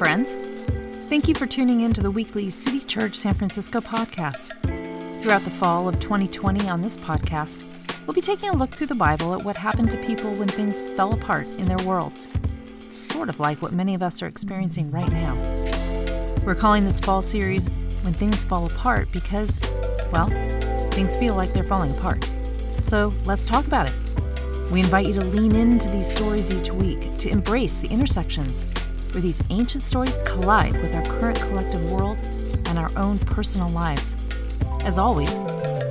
friends. Thank you for tuning in to the weekly City Church San Francisco podcast. Throughout the fall of 2020 on this podcast, we'll be taking a look through the Bible at what happened to people when things fell apart in their worlds. Sort of like what many of us are experiencing right now. We're calling this fall series When Things Fall Apart because, well, things feel like they're falling apart. So let's talk about it. We invite you to lean into these stories each week, to embrace the intersections where these ancient stories collide with our current collective world and our own personal lives. As always,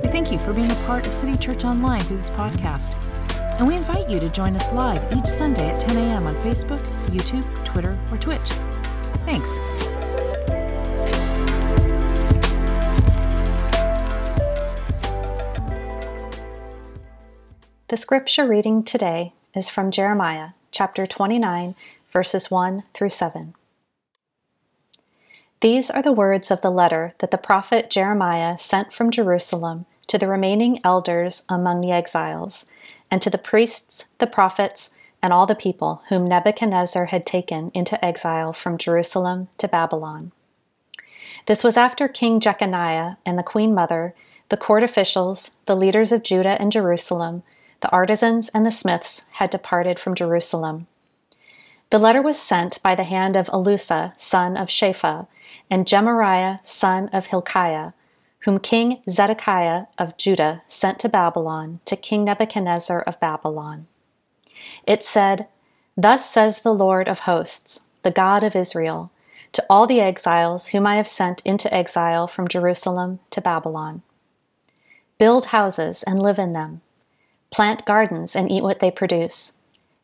we thank you for being a part of City Church Online through this podcast. And we invite you to join us live each Sunday at 10 a.m. on Facebook, YouTube, Twitter, or Twitch. Thanks. The scripture reading today is from Jeremiah chapter 29, verses 1 through 7. These are the words of the letter that the prophet Jeremiah sent from Jerusalem to the remaining elders among the exiles, and to the priests, the prophets, and all the people whom Nebuchadnezzar had taken into exile from Jerusalem to Babylon. This was after King Jeconiah and the queen mother, the court officials, the leaders of Judah and Jerusalem, the artisans and the smiths had departed from Jerusalem. The letter was sent by the hand of Elasah, son of Shapha, and Gemariah, son of Hilkiah, whom King Zedekiah of Judah sent to Babylon to King Nebuchadnezzar of Babylon. It said, Thus says the Lord of hosts, the God of Israel, to all the exiles whom I have sent into exile from Jerusalem to Babylon. Build houses and live in them, plant gardens and eat what they produce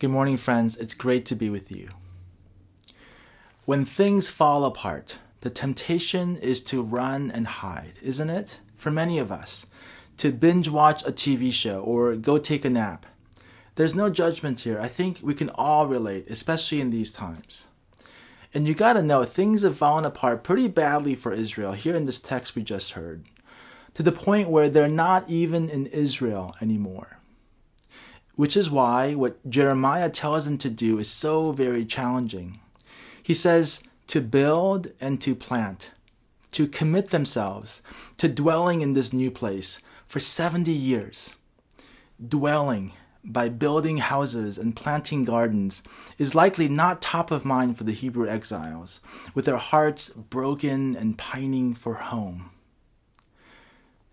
Good morning, friends. It's great to be with you. When things fall apart, the temptation is to run and hide, isn't it? For many of us, to binge watch a TV show or go take a nap. There's no judgment here. I think we can all relate, especially in these times. And you gotta know, things have fallen apart pretty badly for Israel here in this text we just heard, to the point where they're not even in Israel anymore which is why what Jeremiah tells them to do is so very challenging. He says to build and to plant, to commit themselves to dwelling in this new place for 70 years. Dwelling by building houses and planting gardens is likely not top of mind for the Hebrew exiles, with their hearts broken and pining for home.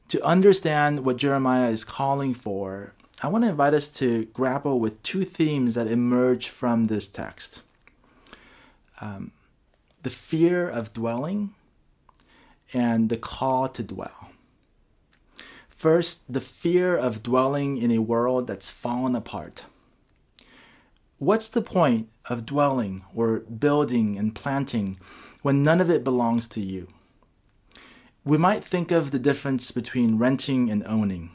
To understand what Jeremiah is calling for, I want to invite us to grapple with two themes that emerge from this text um, the fear of dwelling and the call to dwell. First, the fear of dwelling in a world that's fallen apart. What's the point of dwelling or building and planting when none of it belongs to you? We might think of the difference between renting and owning.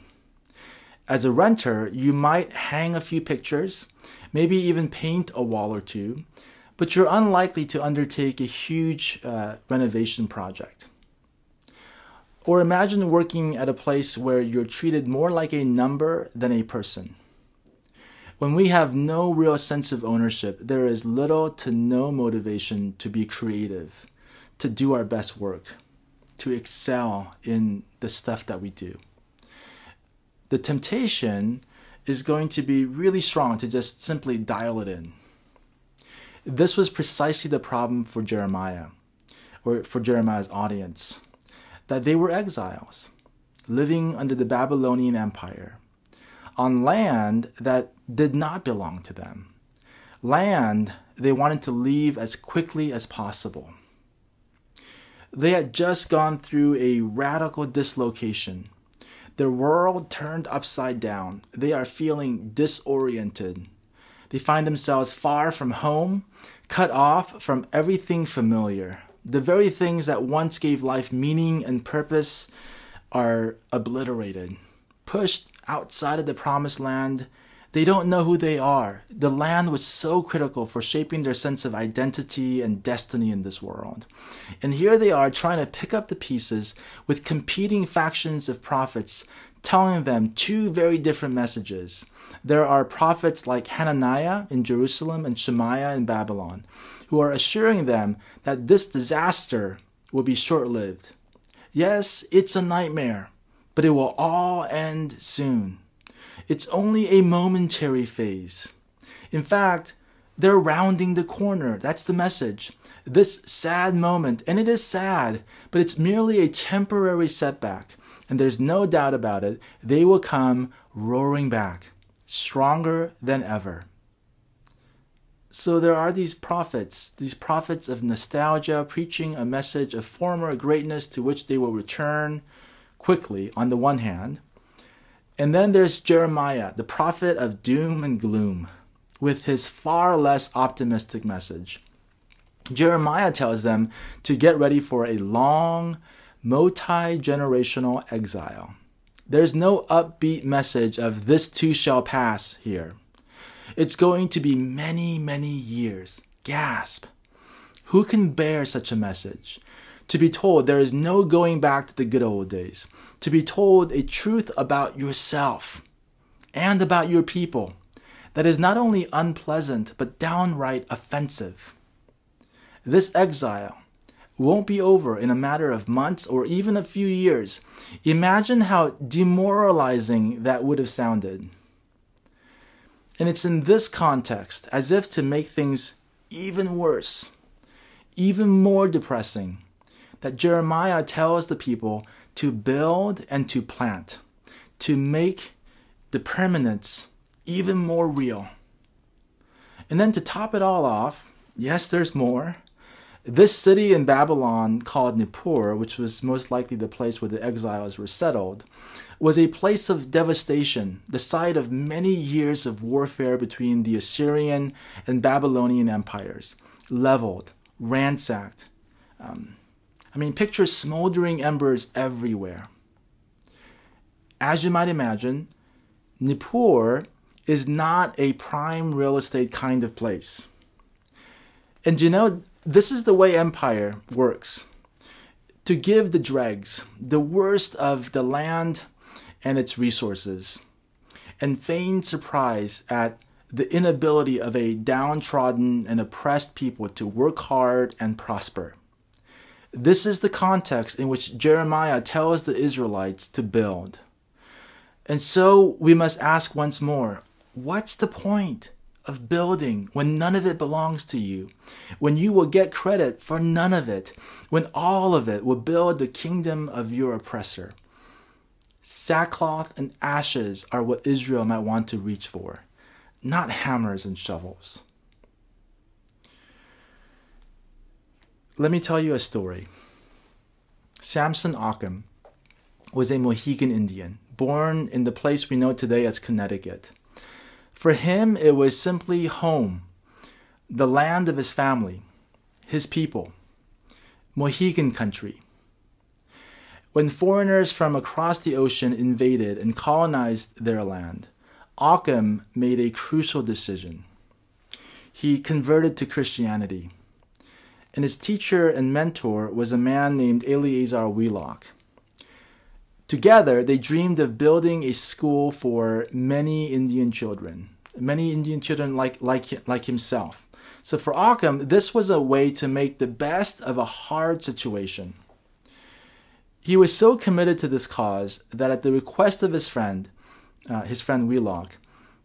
As a renter, you might hang a few pictures, maybe even paint a wall or two, but you're unlikely to undertake a huge uh, renovation project. Or imagine working at a place where you're treated more like a number than a person. When we have no real sense of ownership, there is little to no motivation to be creative, to do our best work, to excel in the stuff that we do the temptation is going to be really strong to just simply dial it in. This was precisely the problem for Jeremiah, or for Jeremiah's audience, that they were exiles, living under the Babylonian Empire, on land that did not belong to them, land they wanted to leave as quickly as possible. They had just gone through a radical dislocation their world turned upside down. They are feeling disoriented. They find themselves far from home, cut off from everything familiar, The very things that once gave life meaning and purpose are obliterated, pushed outside of the promised land. They don't know who they are. The land was so critical for shaping their sense of identity and destiny in this world. And here they are trying to pick up the pieces with competing factions of prophets telling them two very different messages. There are prophets like Hananiah in Jerusalem and Shemaiah in Babylon who are assuring them that this disaster will be short lived. Yes, it's a nightmare, but it will all end soon. It's only a momentary phase. In fact, they're rounding the corner. That's the message. This sad moment, and it is sad, but it's merely a temporary setback and there's no doubt about it, they will come roaring back, stronger than ever. So there are these prophets, these prophets of nostalgia, preaching a message of former greatness to which they will return quickly, on the one hand. And then there's Jeremiah, the prophet of doom and gloom, with his far less optimistic message. Jeremiah tells them to get ready for a long, multi generational exile. There's no upbeat message of this too shall pass here. It's going to be many, many years. Gasp. Who can bear such a message? To be told there is no going back to the good old days. To be told a truth about yourself and about your people that is not only unpleasant but downright offensive. This exile won't be over in a matter of months or even a few years. Imagine how demoralizing that would have sounded. And it's in this context, as if to make things even worse, even more depressing, that Jeremiah tells the people to build and to plant, to make the permanence even more real. And then to top it all off, yes, there's more. This city in Babylon, called Nippur, which was most likely the place where the exiles were settled, was a place of devastation, the site of many years of warfare between the Assyrian and Babylonian empires, leveled, ransacked. Um, I mean, picture smoldering embers everywhere. As you might imagine, Nippur is not a prime real estate kind of place. And you know, this is the way empire works to give the dregs the worst of the land and its resources, and feign surprise at the inability of a downtrodden and oppressed people to work hard and prosper. This is the context in which Jeremiah tells the Israelites to build. And so we must ask once more what's the point? of building when none of it belongs to you, when you will get credit for none of it, when all of it will build the kingdom of your oppressor. Sackcloth and ashes are what Israel might want to reach for, not hammers and shovels. Let me tell you a story. Samson Occom was a Mohegan Indian, born in the place we know today as Connecticut. For him, it was simply home, the land of his family, his people, Mohegan country. When foreigners from across the ocean invaded and colonized their land, Occom made a crucial decision. He converted to Christianity, and his teacher and mentor was a man named Eleazar Wheelock. Together, they dreamed of building a school for many Indian children, many Indian children like, like, like himself. So for Occom, this was a way to make the best of a hard situation. He was so committed to this cause that at the request of his friend, uh, his friend Wheelock,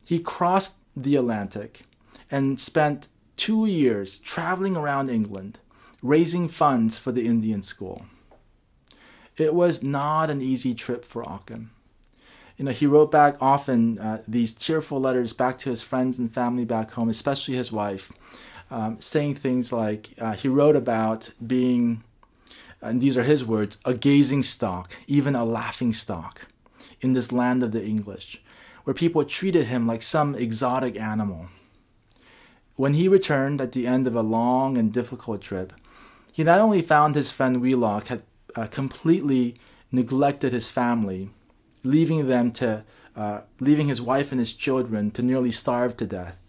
he crossed the Atlantic and spent two years traveling around England, raising funds for the Indian school. It was not an easy trip for Occom. You know, he wrote back often uh, these tearful letters back to his friends and family back home, especially his wife, um, saying things like uh, he wrote about being, and these are his words, a gazing stock, even a laughing stock, in this land of the English, where people treated him like some exotic animal. When he returned at the end of a long and difficult trip, he not only found his friend Wheelock had uh, completely neglected his family, leaving them to uh, leaving his wife and his children to nearly starve to death.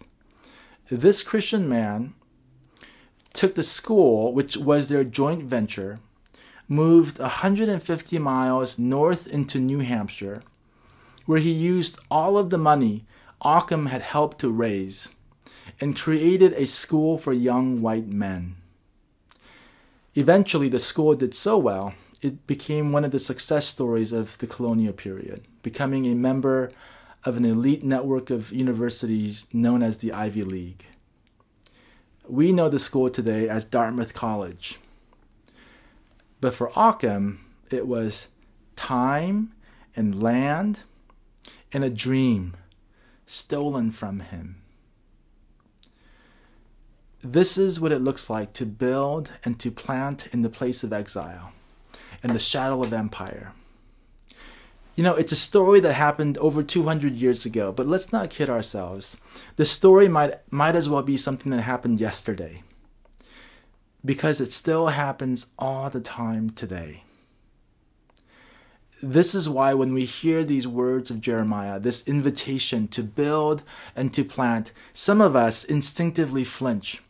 This Christian man took the school, which was their joint venture, moved 150 miles north into New Hampshire, where he used all of the money Occom had helped to raise and created a school for young white men. Eventually, the school did so well, it became one of the success stories of the colonial period, becoming a member of an elite network of universities known as the Ivy League. We know the school today as Dartmouth College. But for Occom, it was time and land and a dream stolen from him. This is what it looks like to build and to plant in the place of exile, in the shadow of empire. You know, it's a story that happened over 200 years ago, but let's not kid ourselves. The story might, might as well be something that happened yesterday because it still happens all the time today. This is why, when we hear these words of Jeremiah, this invitation to build and to plant, some of us instinctively flinch.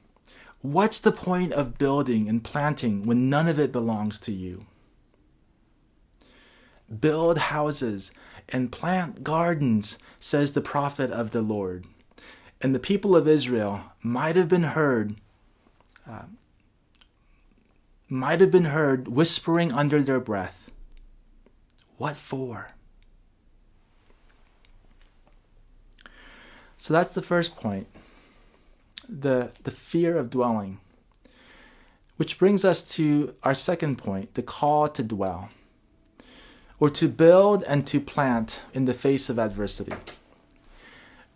What's the point of building and planting when none of it belongs to you? Build houses and plant gardens, says the prophet of the Lord. And the people of Israel might have been heard uh, might have been heard whispering under their breath, What for? So that's the first point the, the fear of dwelling. Which brings us to our second point the call to dwell, or to build and to plant in the face of adversity.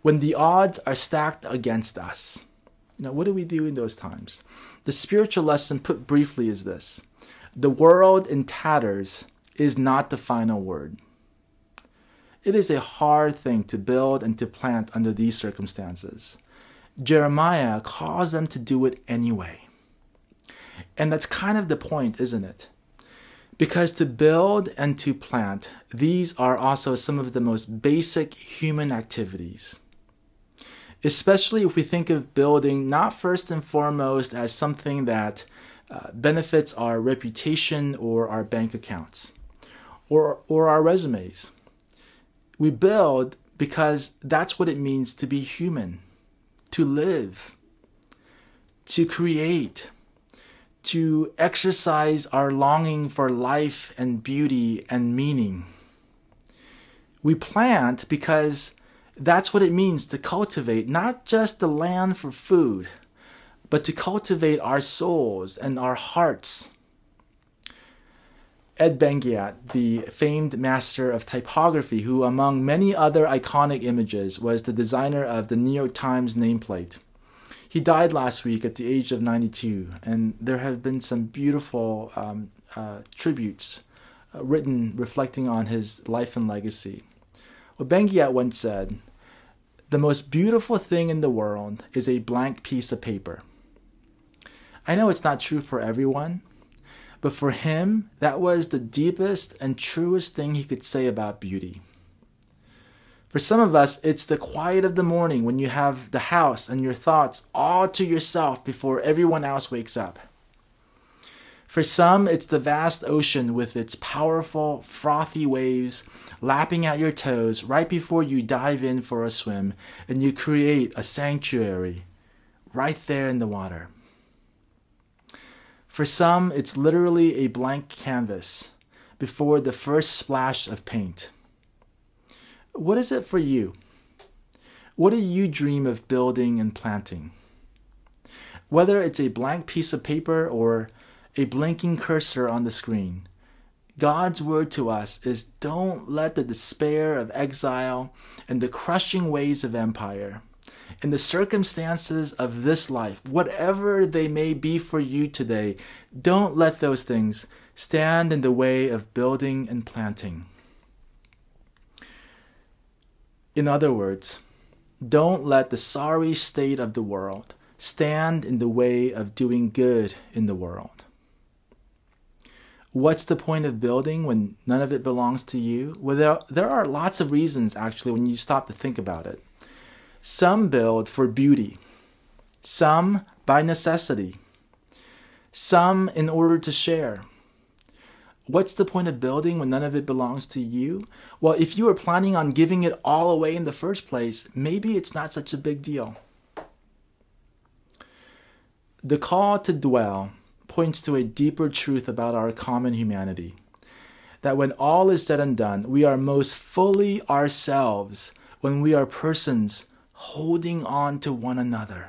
When the odds are stacked against us, now, what do we do in those times? The spiritual lesson, put briefly, is this The world in tatters is not the final word. It is a hard thing to build and to plant under these circumstances. Jeremiah calls them to do it anyway. And that's kind of the point, isn't it? Because to build and to plant, these are also some of the most basic human activities especially if we think of building not first and foremost as something that uh, benefits our reputation or our bank accounts or, or our resumes. We build because that's what it means to be human, to live, to create, to exercise our longing for life and beauty and meaning. We plant because that's what it means to cultivate not just the land for food, but to cultivate our souls and our hearts. Ed Benguiat, the famed master of typography, who, among many other iconic images, was the designer of the New York Times nameplate. He died last week at the age of 92, and there have been some beautiful um, uh, tributes uh, written reflecting on his life and legacy. Well, Benguiat once said, The most beautiful thing in the world is a blank piece of paper. I know it's not true for everyone, but for him, that was the deepest and truest thing he could say about beauty. For some of us, it's the quiet of the morning when you have the house and your thoughts all to yourself before everyone else wakes up. For some, it's the vast ocean with its powerful, frothy waves lapping at your toes right before you dive in for a swim, and you create a sanctuary right there in the water. For some, it's literally a blank canvas before the first splash of paint. What is it for you? What do you dream of building and planting? Whether it's a blank piece of paper or a blinking cursor on the screen. God's word to us is don't let the despair of exile and the crushing waves of empire and the circumstances of this life, whatever they may be for you today, don't let those things stand in the way of building and planting. In other words, don't let the sorry state of the world stand in the way of doing good in the world. What's the point of building when none of it belongs to you? Well, there, there are lots of reasons actually when you stop to think about it. Some build for beauty, some by necessity, some in order to share. What's the point of building when none of it belongs to you? Well, if you were planning on giving it all away in the first place, maybe it's not such a big deal. The call to dwell points to a deeper truth about our common humanity. That when all is said and done, we are most fully ourselves when we are persons holding on to one another,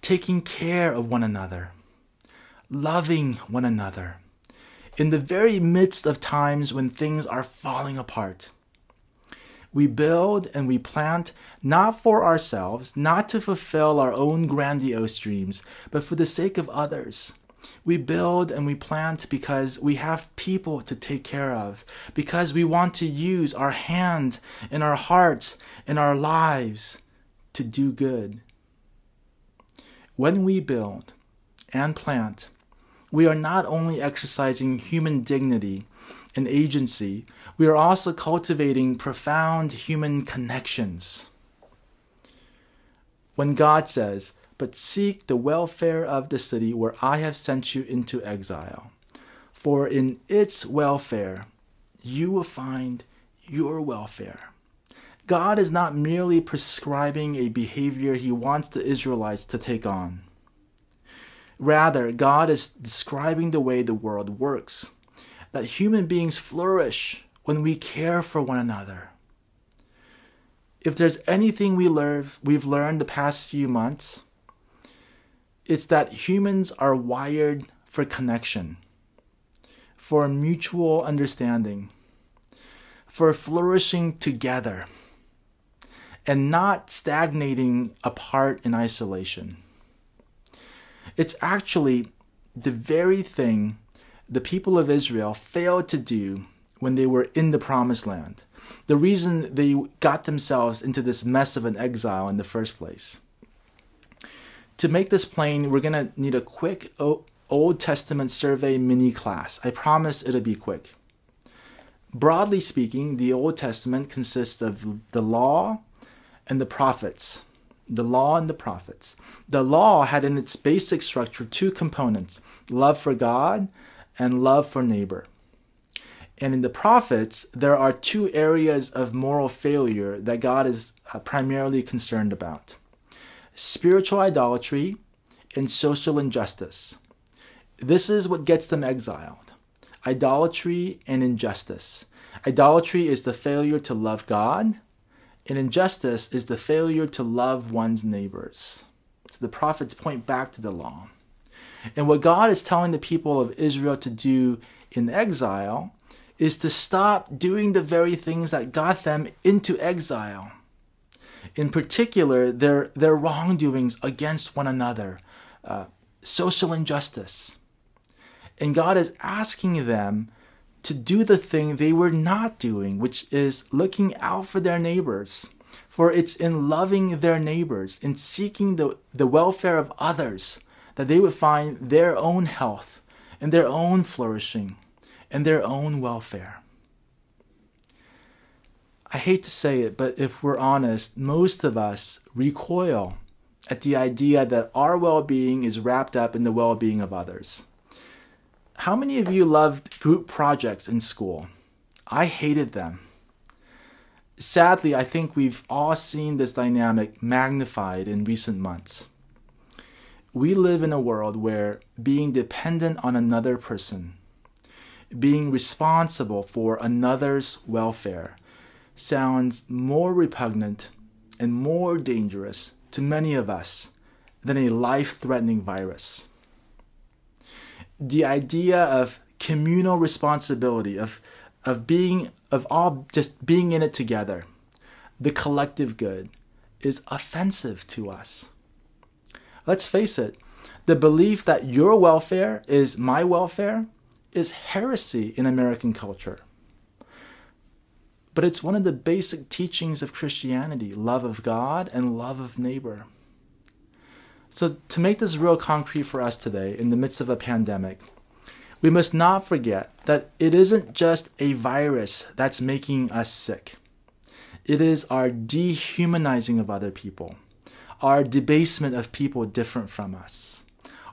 taking care of one another, loving one another, in the very midst of times when things are falling apart. We build and we plant not for ourselves, not to fulfill our own grandiose dreams, but for the sake of others, we build and we plant because we have people to take care of, because we want to use our hands and our hearts and our lives to do good. When we build and plant, we are not only exercising human dignity and agency, we are also cultivating profound human connections. When God says, but seek the welfare of the city where I have sent you into exile. For in its welfare you will find your welfare. God is not merely prescribing a behavior he wants the Israelites to take on. Rather, God is describing the way the world works that human beings flourish when we care for one another. If there's anything we learn, we've learned the past few months, it's that humans are wired for connection, for mutual understanding, for flourishing together, and not stagnating apart in isolation. It's actually the very thing the people of Israel failed to do when they were in the promised land. The reason they got themselves into this mess of an exile in the first place. To make this plain, we're to need a quick Old Testament survey mini class. I promise it'll be quick. Broadly speaking, the Old Testament consists of the law and the prophets. The law and the prophets. The law had in its basic structure two components love for God and love for neighbor. And in the prophets, there are two areas of moral failure that God is uh, primarily concerned about spiritual idolatry, and social injustice. This is what gets them exiled idolatry and injustice. Idolatry is the failure to love God, and injustice is the failure to love one's neighbors. So the prophets point back to the law. And what God is telling the people of Israel to do in exile is to stop doing the very things that got them into exile in particular, their, their wrongdoings against one another, uh, social injustice. And God is asking them to do the thing they were not doing, which is looking out for their neighbors. For it's in loving their neighbors, in seeking the, the welfare of others, that they would find their own health and their own flourishing and their own welfare. I hate to say it, but if we're honest, most of us recoil at the idea that our well being is wrapped up in the well being of others. How many of you loved group projects in school? I hated them. Sadly, I think we've all seen this dynamic magnified in recent months. We live in a world where being dependent on another person, being responsible for another's welfare, sounds more repugnant and more dangerous to many of us than a life threatening virus. The idea of communal responsibility, of, of being, of all just being in it together, the collective good, is offensive to us. Let's face it, the belief that your welfare is my welfare is heresy in American culture. But it's one of the basic teachings of Christianity love of God and love of neighbor. So, to make this real concrete for us today, in the midst of a pandemic, We must not forget that it isn't just a virus that's making us sick. It is our dehumanizing of other people, our debasement of people different from us,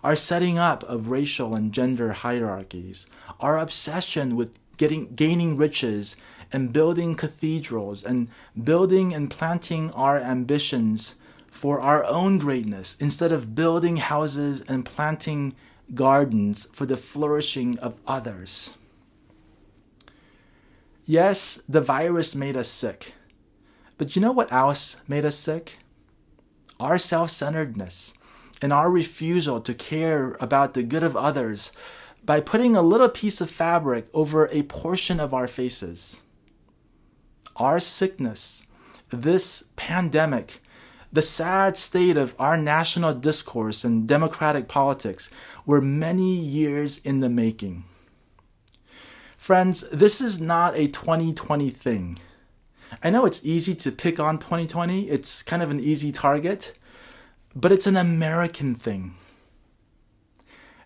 our setting up of racial and gender hierarchies, our obsession with getting gaining riches and building cathedrals and building and planting our ambitions for our own greatness instead of building houses and planting gardens for the flourishing of others. Yes, the virus made us sick. But you know what else made us sick? Our self centeredness and our refusal to care about the good of others by putting a little piece of fabric over a portion of our faces. Our sickness, this pandemic, the sad state of our national discourse and democratic politics were many years in the making. Friends, this is not a 2020 thing. I know it's easy to pick on 2020, it's kind of an easy target, but it's an American thing.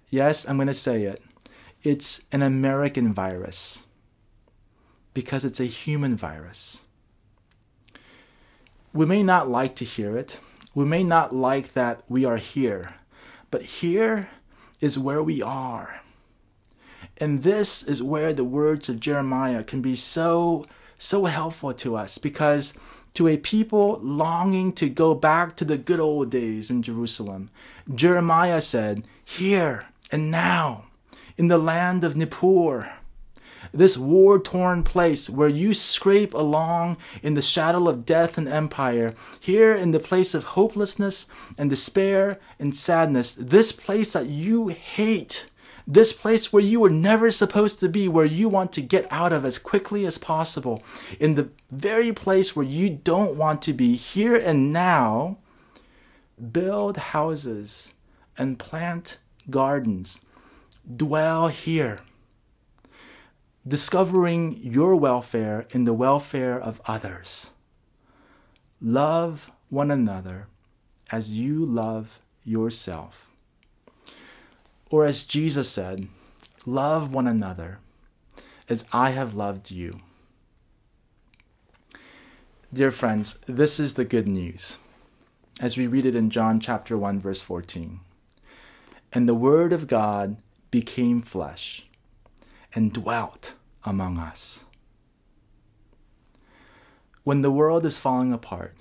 Yes, I'm going to say it. It's an American virus because it's a human virus. We may not like to hear it. We may not like that we are here. But here is where we are. And this is where the words of Jeremiah can be so, so helpful to us because to a people longing to go back to the good old days in Jerusalem, Jeremiah said, Here and now, in the land of Nippur, this war torn place where you scrape along in the shadow of death and empire, here in the place of hopelessness and despair and sadness, this place that you hate, this place where you were never supposed to be, where you want to get out of as quickly as possible, in the very place where you don't want to be, here and now, build houses and plant gardens. Dwell here discovering your welfare in the welfare of others. Love one another as you love yourself. Or as Jesus said, love one another as I have loved you. Dear friends, this is the good news as we read it in John chapter 1 verse 14. And the word of God became flesh and dwelt among us. When the world is falling apart,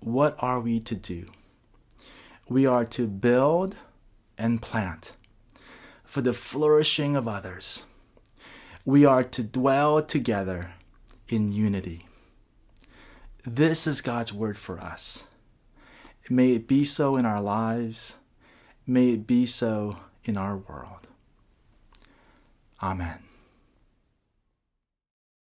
what are we to do? We are to build and plant for the flourishing of others. We are to dwell together in unity. This is God's word for us. May it be so in our lives. May it be so in our world. Amen.